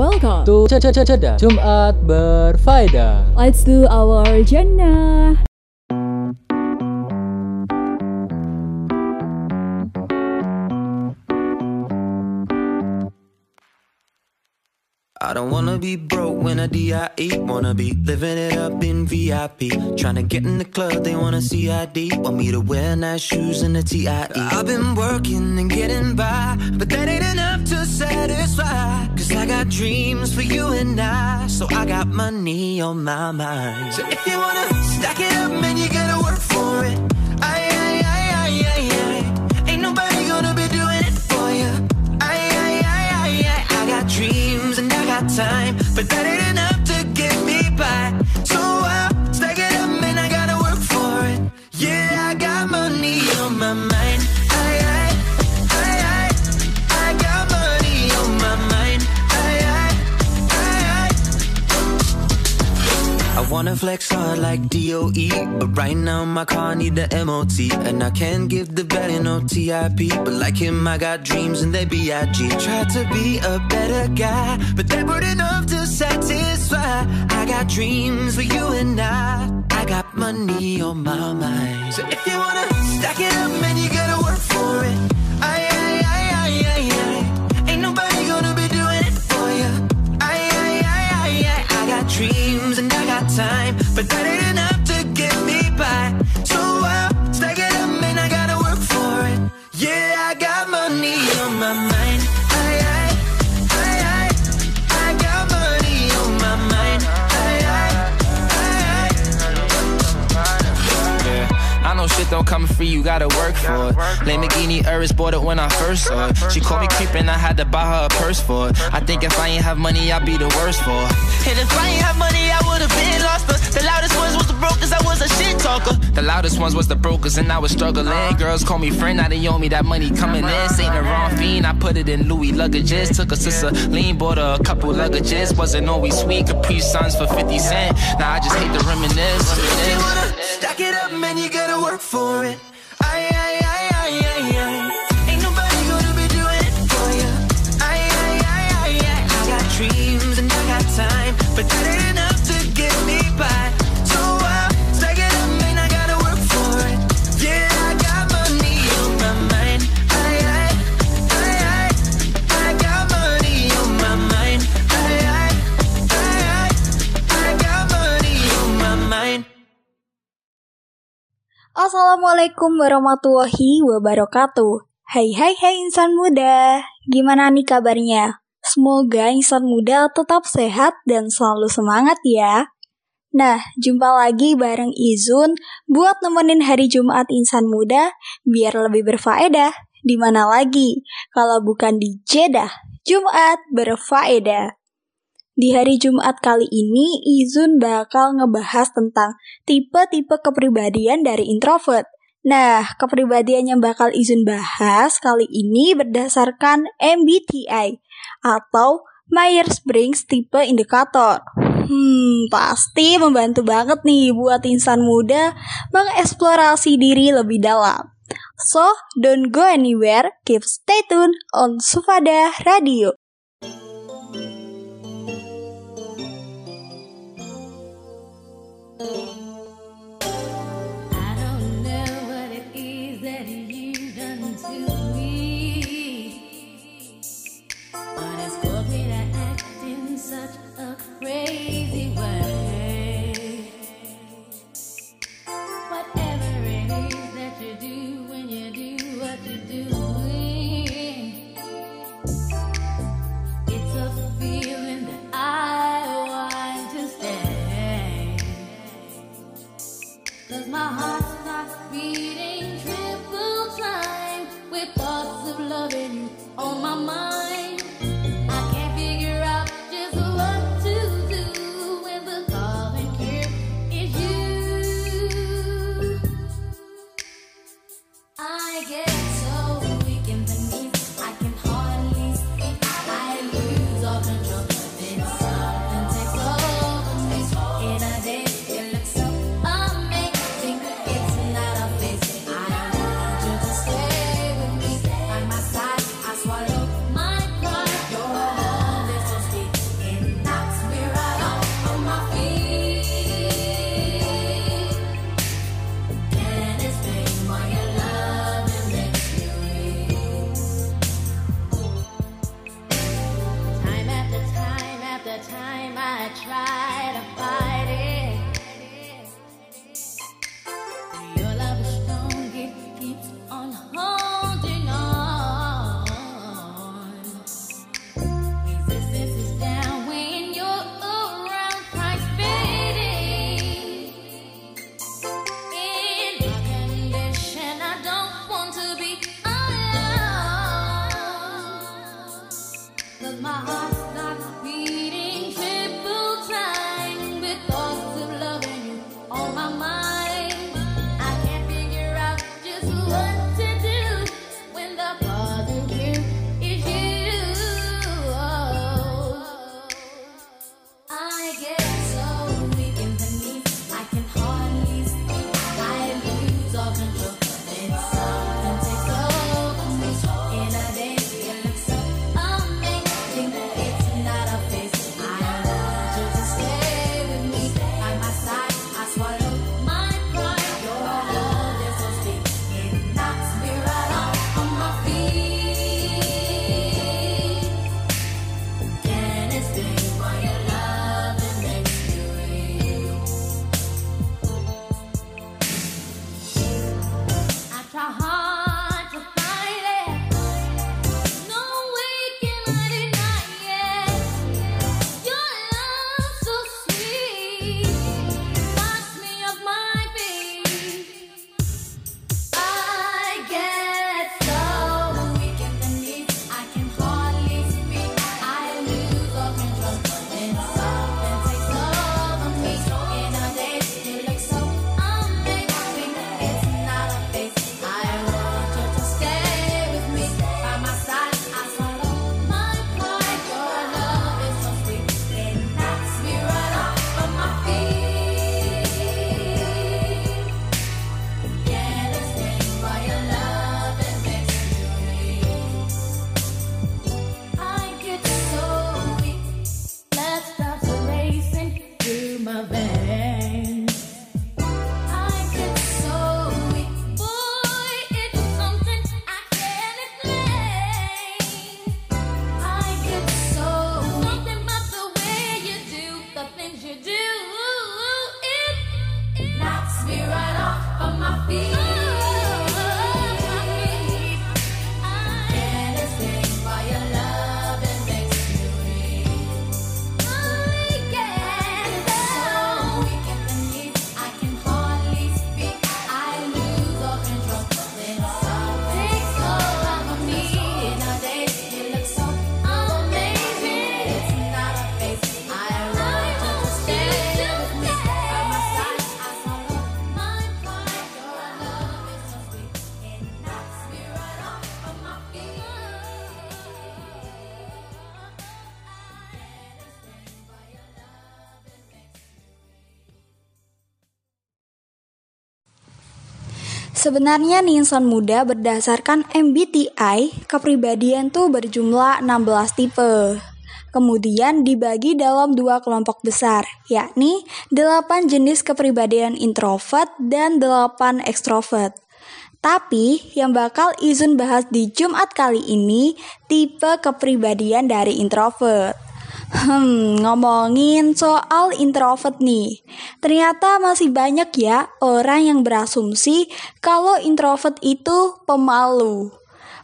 welcome to Ceda Jumat Berfaedah. Let's do our jannah. Don't wanna be broke when I DIE. Wanna be living it up in VIP. Trying to get in the club, they wanna see ID. Want me to wear nice shoes and a TIE. I've been working and getting by, but that ain't enough to satisfy. Cause I got dreams for you and I, so I got money on my mind. So if you wanna stack it up, man, you gotta work for it. Time, but that ain't I wanna flex hard like DOE, but right now my car need the MOT, and I can't give the belly no TIP. But like him, I got dreams and they BIG. Try to be a better guy, but they weren't enough to satisfy. I got dreams for you and I. I got money on my mind. So if you wanna stack it up, man, you gotta work for it. Aye, time, but that ain't don't come free, you gotta work for it. Lamborghini Urus bought it when I first saw it. She called me creeping, I had to buy her a purse for it. I think if I ain't have money, I'd be the worst for it. And if I ain't have money, I would've been lost. But the loudest ones was the brokers, I was a shit talker. The loudest ones was the brokers, and I was struggling. Uh-huh. Girls call me friend, now they owe me that money coming in. Saint wrong fiend, I put it in Louis luggages. Took a sister lean, bought her a couple luggages. Wasn't always sweet, Capri Suns for 50 cent. Now I just hate to reminisce. If you wanna stack it up, man, you gotta work for it. Aye, aye, aye, aye, aye, aye. Ain't nobody gonna be doing it for you. Aye, aye, aye, aye, aye. I got dreams and I got time, but that ain't enough Assalamualaikum warahmatullahi wabarakatuh. Hai hai hai insan muda, gimana nih kabarnya? Semoga insan muda tetap sehat dan selalu semangat ya. Nah, jumpa lagi bareng Izun buat nemenin hari Jumat insan muda biar lebih berfaedah. Di mana lagi kalau bukan di Jeddah, Jumat berfaedah. Di hari Jumat kali ini, Izun bakal ngebahas tentang tipe-tipe kepribadian dari introvert. Nah, kepribadian yang bakal Izun bahas kali ini berdasarkan MBTI atau Myers-Briggs Type Indicator. Hmm, pasti membantu banget nih buat insan muda mengeksplorasi diri lebih dalam. So, don't go anywhere, keep stay tuned on Sufada Radio. Sebenarnya nih, insan muda berdasarkan MBTI, kepribadian tuh berjumlah 16 tipe. Kemudian dibagi dalam dua kelompok besar, yakni 8 jenis kepribadian introvert dan 8 ekstrovert. Tapi yang bakal izin bahas di Jumat kali ini tipe kepribadian dari introvert. Hmm, ngomongin soal introvert nih. Ternyata masih banyak ya orang yang berasumsi kalau introvert itu pemalu.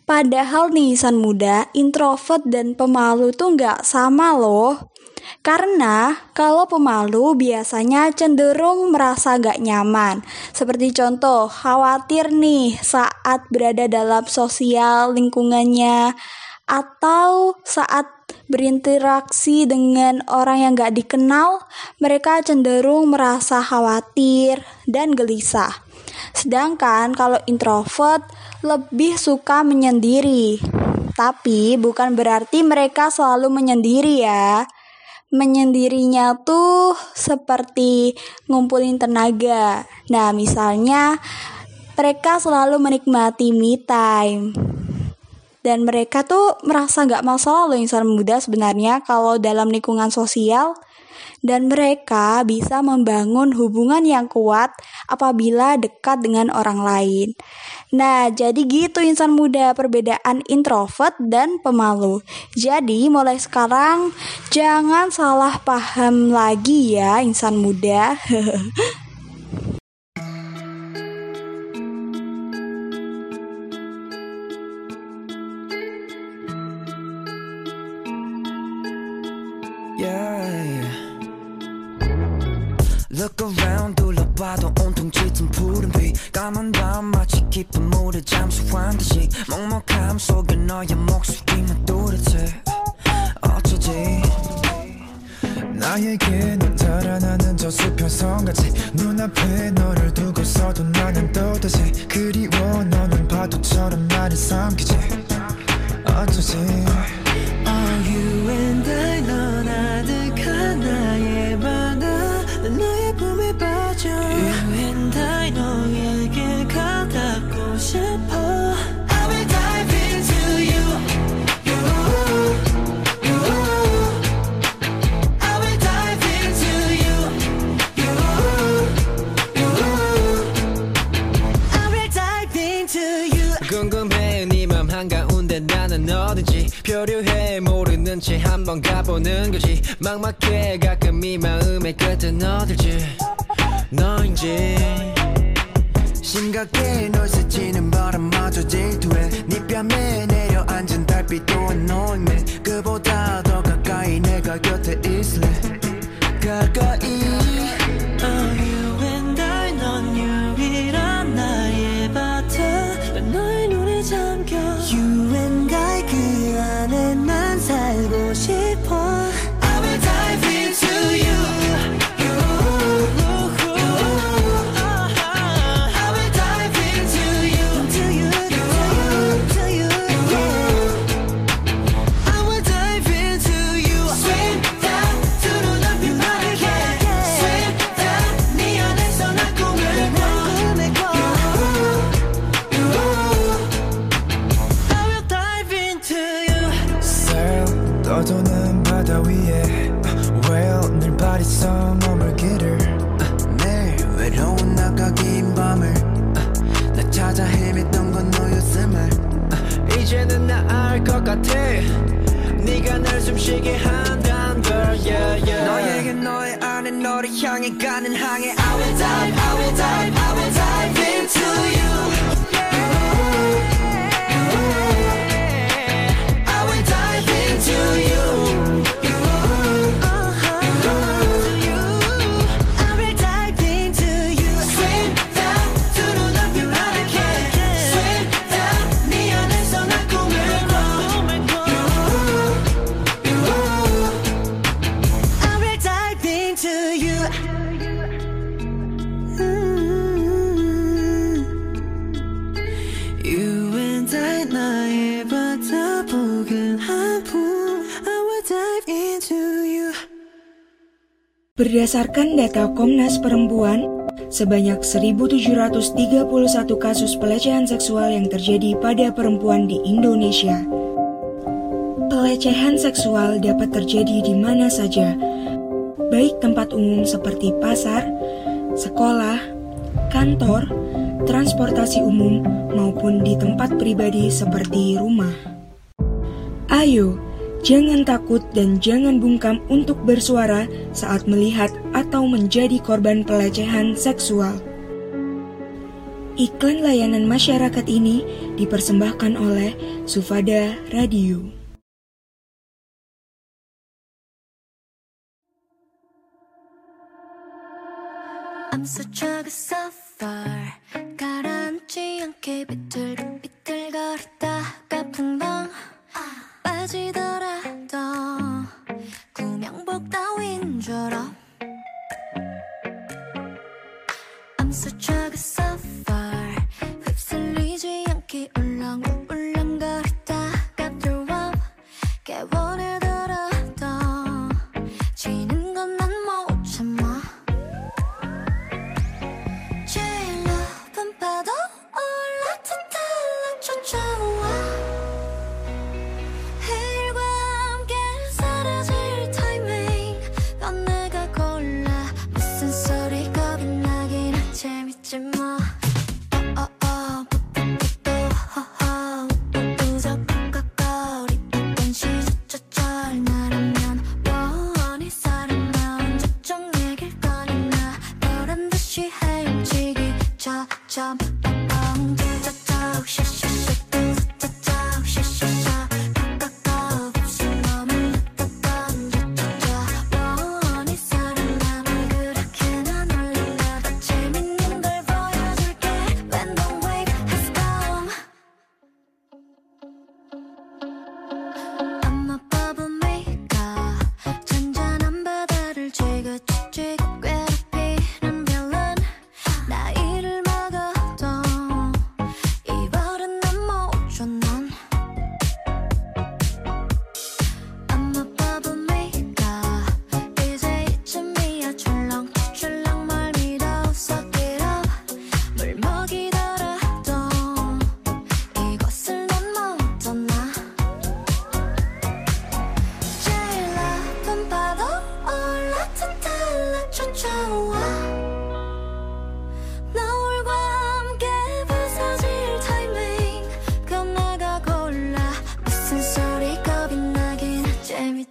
Padahal nih San Muda, introvert dan pemalu tuh nggak sama loh. Karena kalau pemalu biasanya cenderung merasa gak nyaman Seperti contoh khawatir nih saat berada dalam sosial lingkungannya Atau saat berinteraksi dengan orang yang gak dikenal, mereka cenderung merasa khawatir dan gelisah. Sedangkan kalau introvert lebih suka menyendiri. Tapi bukan berarti mereka selalu menyendiri ya. Menyendirinya tuh seperti ngumpulin tenaga. Nah, misalnya mereka selalu menikmati me time dan mereka tuh merasa nggak masalah loh insan muda sebenarnya kalau dalam lingkungan sosial dan mereka bisa membangun hubungan yang kuat apabila dekat dengan orang lain. Nah, jadi gitu insan muda perbedaan introvert dan pemalu. Jadi, mulai sekarang jangan salah paham lagi ya insan muda. around 둘러봐도 온통 짙은 푸른 빛. 까만 밤 마치 깊은 물에 잠수한 듯이 먹먹함 속에 너의 목소리만 또렷해. 어쩌지? 나에게 나타나는 저 수평선같이 눈앞에 너를 두고서도 나는 또다시 그리워. 너는 파도처럼 나를 삼키지. 어쩌지? Oh you and I 넌 아득한 나의 바다 궁금해 네맘 한가운데 나는 어딘지. 표류해 모르는 채 한번 가보는 거지. 막막해 가끔 이 마음의 끝은 어딜지 너인지 심각해. 널 스치는 바람마저 질투해. 네 뺨에 내려앉은 달빛도 annoying me 그보다 더 가까이 내가 곁에 있을래. 가까이 것 같아 네가 날 숨쉬게 한단 걸 yeah, yeah. 너에게 너의 안에 너를 향해 가는 항해 I will dive, I will dive, I will dive into you. Berdasarkan data Komnas Perempuan, sebanyak 1.731 kasus pelecehan seksual yang terjadi pada perempuan di Indonesia. Pelecehan seksual dapat terjadi di mana saja, baik tempat umum seperti pasar, sekolah, kantor, transportasi umum, maupun di tempat pribadi seperti rumah. Ayo, jangan takut dan jangan bungkam untuk bersuara saat melihat atau menjadi korban pelecehan seksual. Iklan layanan masyarakat ini dipersembahkan oleh Sufada Radio. I'm such a sapphire 가라앉지 않게 비틀 비틀 걸었다가 풍덩 빠지더라 도 구명복 따윈 줄 알아 I'm such a sapphire 휩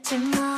tomorrow.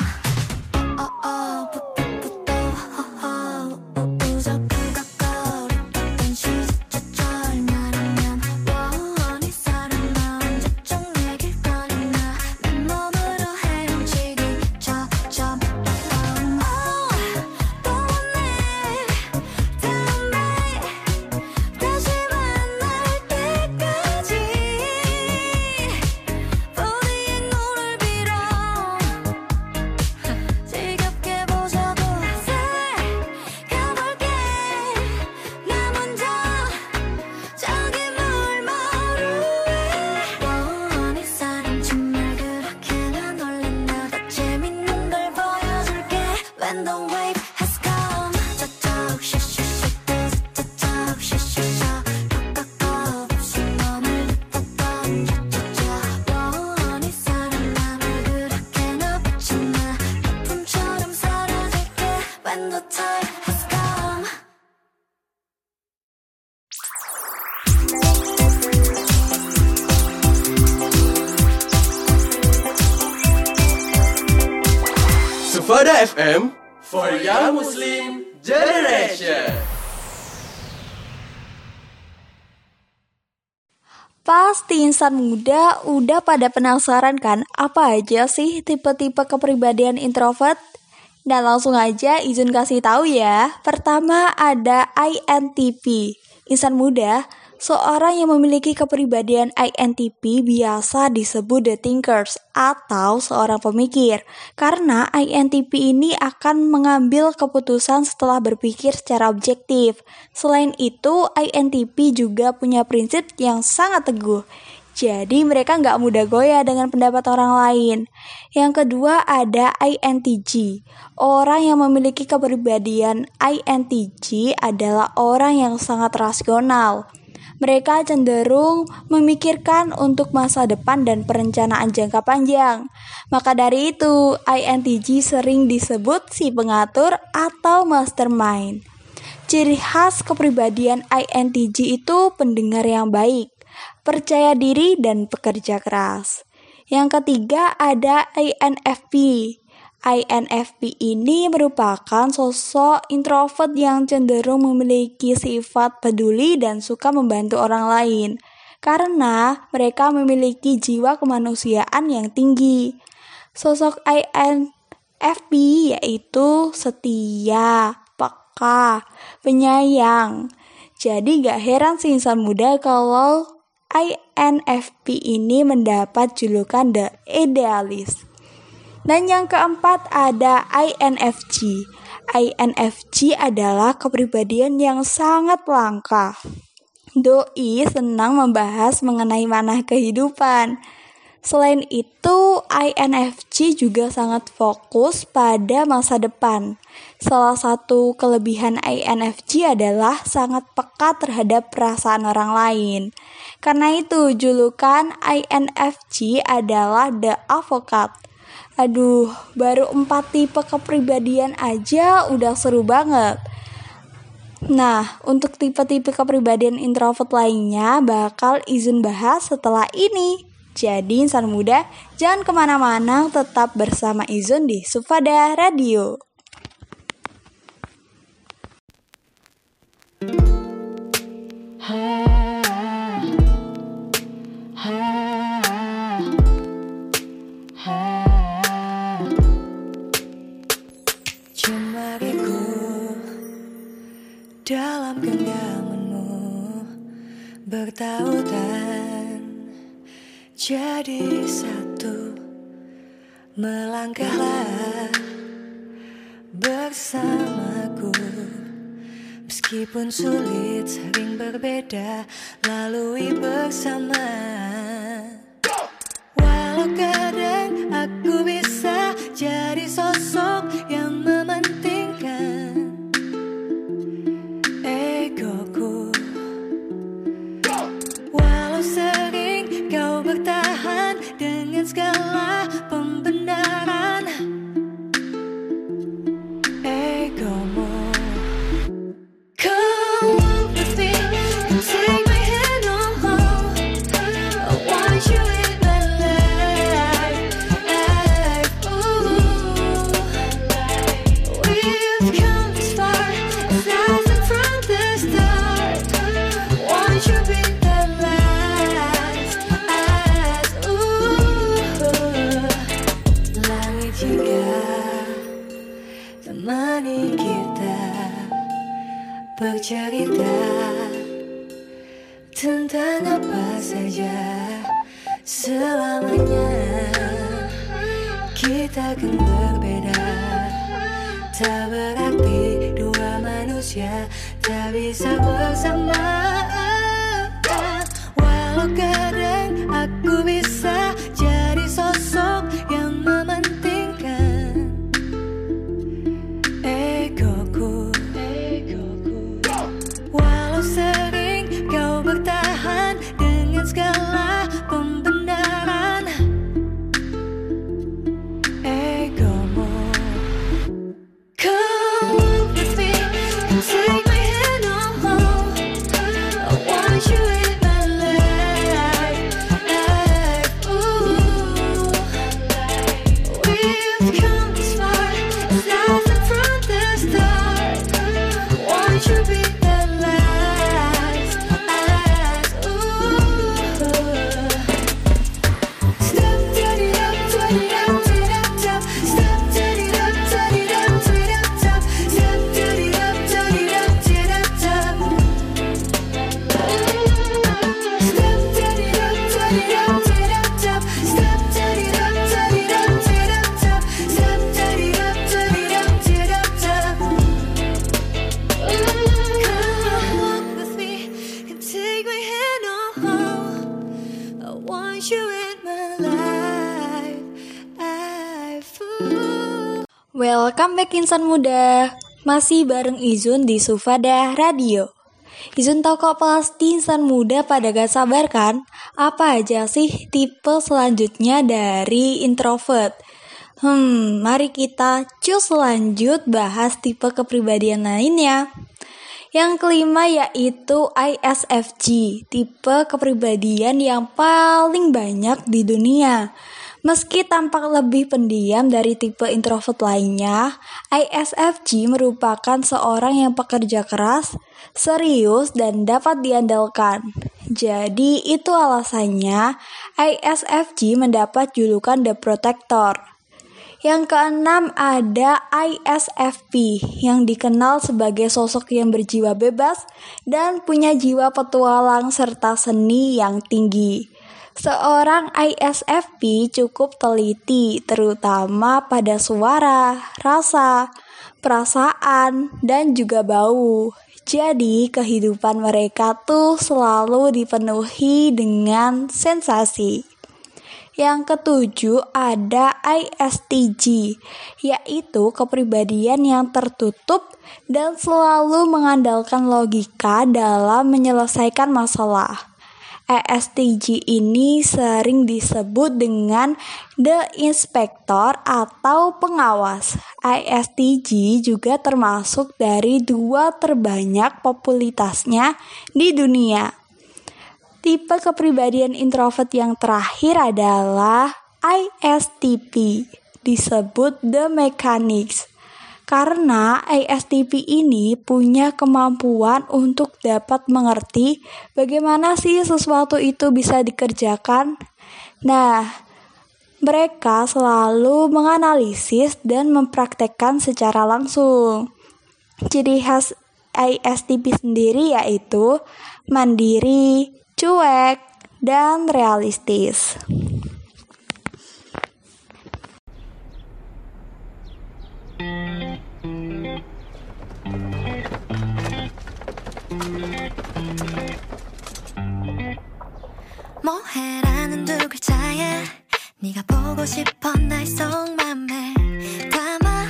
Sufada FM for Young Muslim Generation. Pasti insan muda udah pada penasaran kan apa aja sih tipe-tipe kepribadian introvert? Dan langsung aja izin kasih tahu ya. Pertama ada INTP. Insan muda, seorang yang memiliki kepribadian INTP biasa disebut the thinkers atau seorang pemikir. Karena INTP ini akan mengambil keputusan setelah berpikir secara objektif. Selain itu, INTP juga punya prinsip yang sangat teguh. Jadi mereka nggak mudah goyah dengan pendapat orang lain. Yang kedua ada INTJ. Orang yang memiliki kepribadian INTJ adalah orang yang sangat rasional. Mereka cenderung memikirkan untuk masa depan dan perencanaan jangka panjang. Maka dari itu, INTJ sering disebut si pengatur atau mastermind. Ciri khas kepribadian INTJ itu pendengar yang baik, percaya diri dan pekerja keras. Yang ketiga ada INFP. INFP ini merupakan sosok introvert yang cenderung memiliki sifat peduli dan suka membantu orang lain. Karena mereka memiliki jiwa kemanusiaan yang tinggi. Sosok INFP yaitu setia, peka, penyayang. Jadi gak heran sih insan muda kalau INFP ini mendapat julukan the idealis. Dan yang keempat ada INFJ. INFJ adalah kepribadian yang sangat langka. Doi senang membahas mengenai mana kehidupan. Selain itu, INFJ juga sangat fokus pada masa depan. Salah satu kelebihan INFJ adalah sangat peka terhadap perasaan orang lain. Karena itu, julukan INFJ adalah The Advocate. Aduh, baru empat tipe kepribadian aja udah seru banget. Nah, untuk tipe-tipe kepribadian introvert lainnya bakal izin bahas setelah ini. Jadi insan muda, jangan ke mana-mana, tetap bersama Izun di Sufada Radio. Sulit sering berbeda bisa bersama insan muda Masih bareng Izun di Sufada Radio Izun tahu kok pasti insan muda pada gak sabar kan? Apa aja sih tipe selanjutnya dari introvert? Hmm, mari kita cus lanjut bahas tipe kepribadian lainnya yang kelima yaitu ISFJ, tipe kepribadian yang paling banyak di dunia. Meski tampak lebih pendiam dari tipe introvert lainnya, ISFJ merupakan seorang yang pekerja keras, serius, dan dapat diandalkan. Jadi itu alasannya ISFJ mendapat julukan The Protector. Yang keenam ada ISFP yang dikenal sebagai sosok yang berjiwa bebas dan punya jiwa petualang serta seni yang tinggi. Seorang ISFP cukup teliti terutama pada suara, rasa, perasaan, dan juga bau. Jadi kehidupan mereka tuh selalu dipenuhi dengan sensasi. Yang ketujuh ada ISTJ, yaitu kepribadian yang tertutup dan selalu mengandalkan logika dalam menyelesaikan masalah. ISTJ ini sering disebut dengan the inspector atau pengawas. ISTJ juga termasuk dari dua terbanyak populitasnya di dunia. Tipe kepribadian introvert yang terakhir adalah ISTP, disebut the mechanics. Karena ISTP ini punya kemampuan untuk dapat mengerti bagaimana sih sesuatu itu bisa dikerjakan. Nah, mereka selalu menganalisis dan mempraktekkan secara langsung. Ciri khas ISTP sendiri yaitu mandiri, cuek, dan realistis. 뭐해라는 두 글자에 네가 보고 싶어 날 속맘에 담아.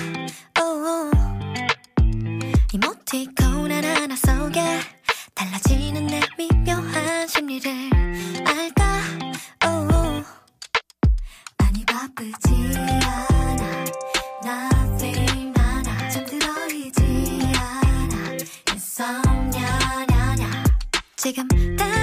이모티콘 하나하나 속에 달라지는 내 미묘한 심리를 알까? oh. 아니 바쁘지 않아. 냐냐. 지금 다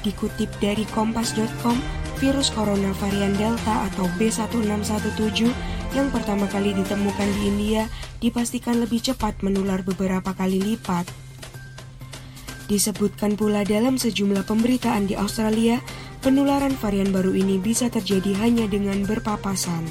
Dikutip dari kompas.com, virus corona varian Delta atau B1617 yang pertama kali ditemukan di India dipastikan lebih cepat menular beberapa kali lipat. Disebutkan pula dalam sejumlah pemberitaan di Australia, penularan varian baru ini bisa terjadi hanya dengan berpapasan.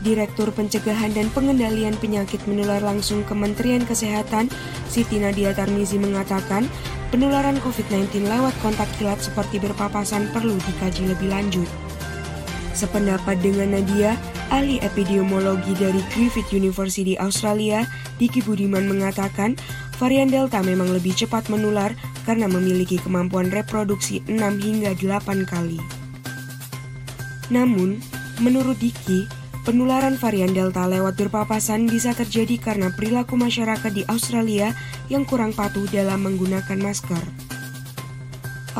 Direktur Pencegahan dan Pengendalian Penyakit Menular Langsung Kementerian Kesehatan, Siti Nadia Tarmizi mengatakan, penularan COVID-19 lewat kontak kilat seperti berpapasan perlu dikaji lebih lanjut. Sependapat dengan Nadia, ahli epidemiologi dari Griffith University Australia, Diki Budiman mengatakan varian Delta memang lebih cepat menular karena memiliki kemampuan reproduksi 6 hingga 8 kali. Namun, menurut Diki, penularan varian Delta lewat berpapasan bisa terjadi karena perilaku masyarakat di Australia yang kurang patuh dalam menggunakan masker.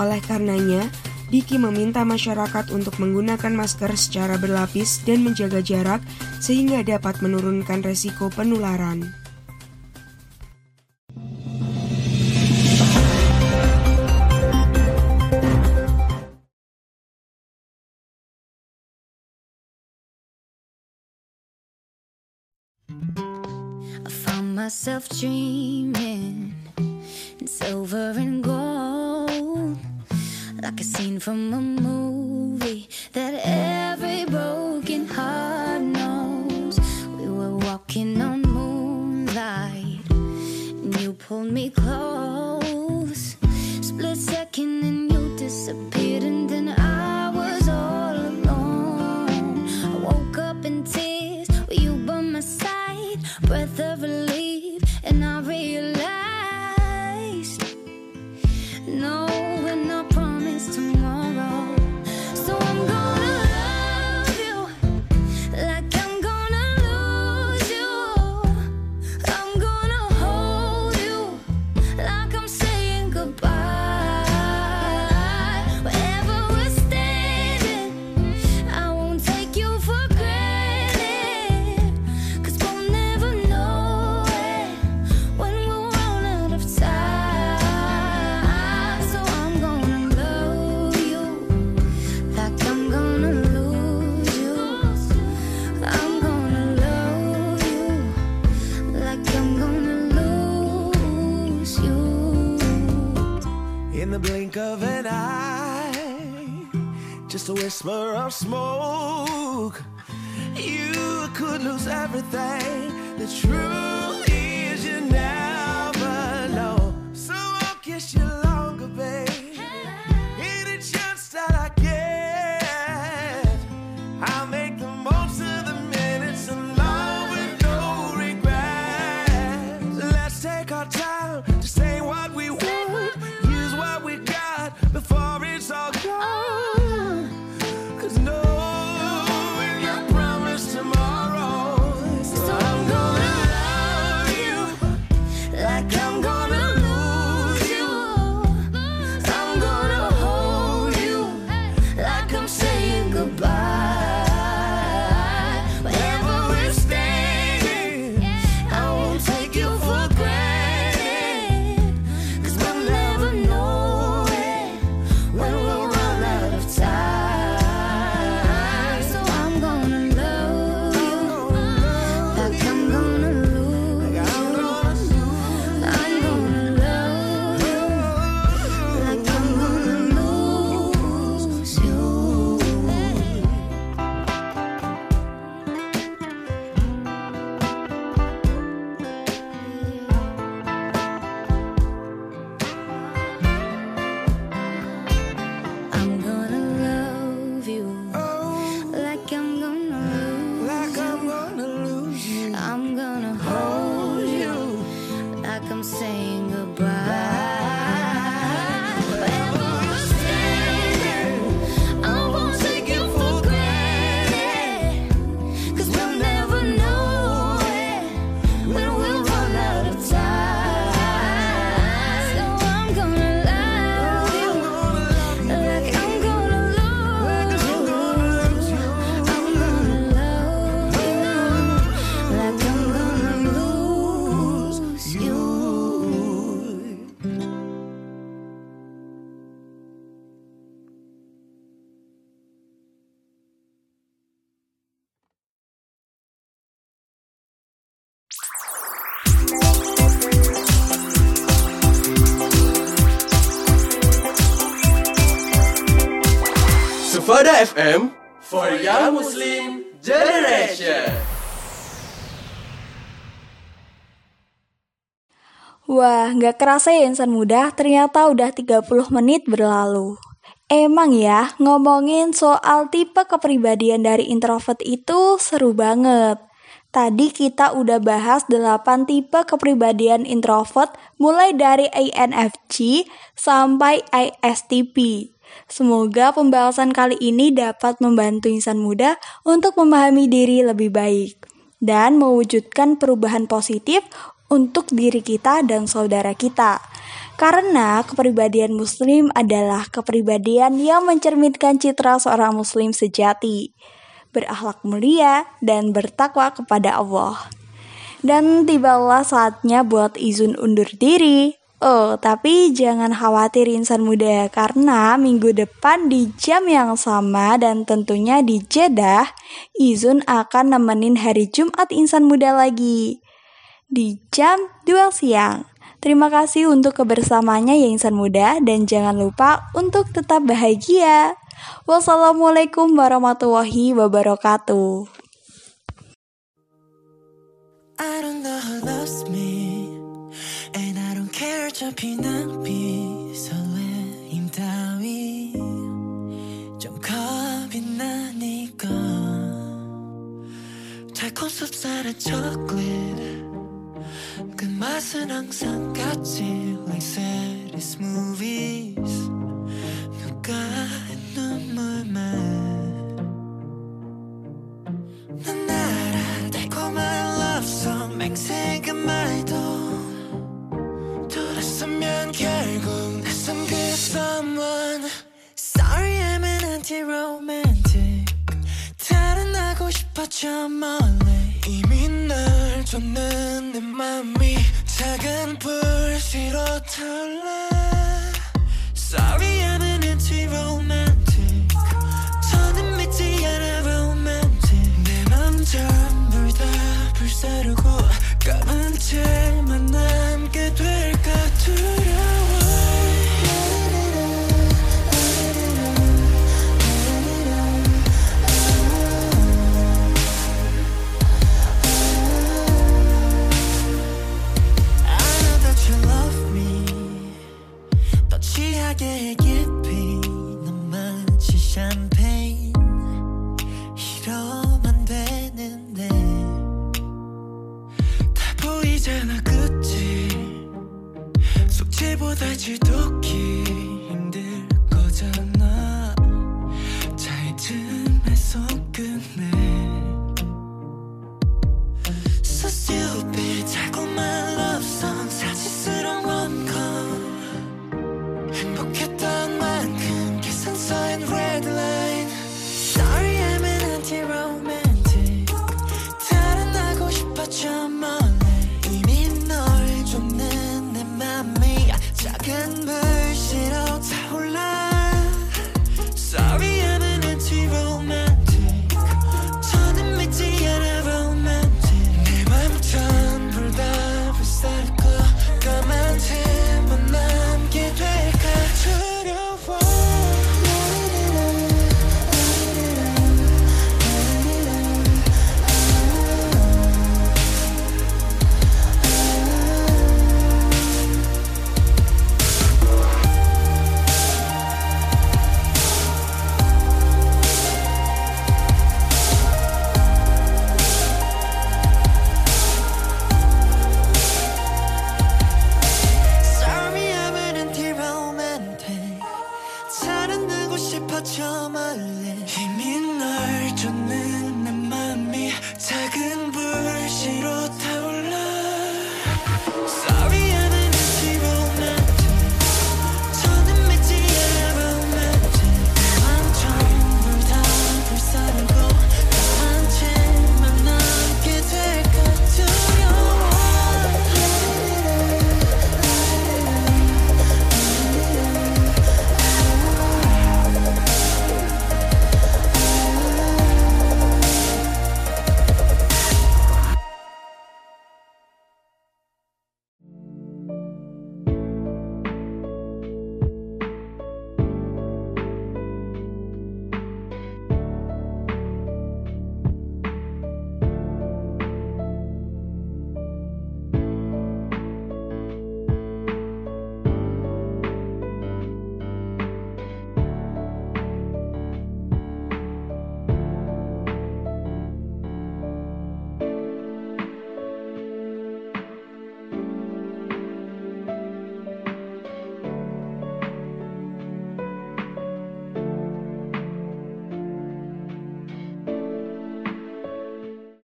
Oleh karenanya, Diki meminta masyarakat untuk menggunakan masker secara berlapis dan menjaga jarak sehingga dapat menurunkan resiko penularan. Myself dreaming in silver and gold, like a scene from a movie that every broken heart knows. We were walking on moonlight, and you pulled me close. Split second, and you disappeared, and then I of smoke, you could lose everything. The truth is, you never know. So I'll kiss you longer, babe. Any chance that I get, I'll make the most of the minutes alone with no regrets. Let's take our time to say what we want, use what we got before it's all gone. Wah, nggak kerasa ya insan muda, ternyata udah 30 menit berlalu. Emang ya, ngomongin soal tipe kepribadian dari introvert itu seru banget. Tadi kita udah bahas 8 tipe kepribadian introvert mulai dari INFJ sampai ISTP. Semoga pembahasan kali ini dapat membantu insan muda untuk memahami diri lebih baik dan mewujudkan perubahan positif untuk diri kita dan saudara kita. Karena kepribadian muslim adalah kepribadian yang mencerminkan citra seorang muslim sejati, berakhlak mulia dan bertakwa kepada Allah. Dan tibalah saatnya buat izin undur diri. Oh, tapi jangan khawatir insan muda karena minggu depan di jam yang sama dan tentunya di Jeddah, Izun akan nemenin hari Jumat insan muda lagi di jam 2 siang. Terima kasih untuk kebersamanya ya insan muda dan jangan lupa untuk tetap bahagia. Wassalamualaikum warahmatullahi wabarakatuh. I don't know who loves me And I don't care 어차피 낭비 설레임 따위 좀 겁이 나니까 달콤 쌉쌀한 초콜릿 그 맛은 항상 같지 Like series movies 누가 눈물만 난 알아 달콤한 love song 맹세가 말도 돌았으면 결국 낯선 그 someone Sorry I'm an anti-romantic 달아나고 싶어 저멀 작은 불씨로 탈래 Sorry I'm an anti-romantic 더는 믿지 않아 romantic 내맘 전부 다 불사르고 까만 채만 남 that you took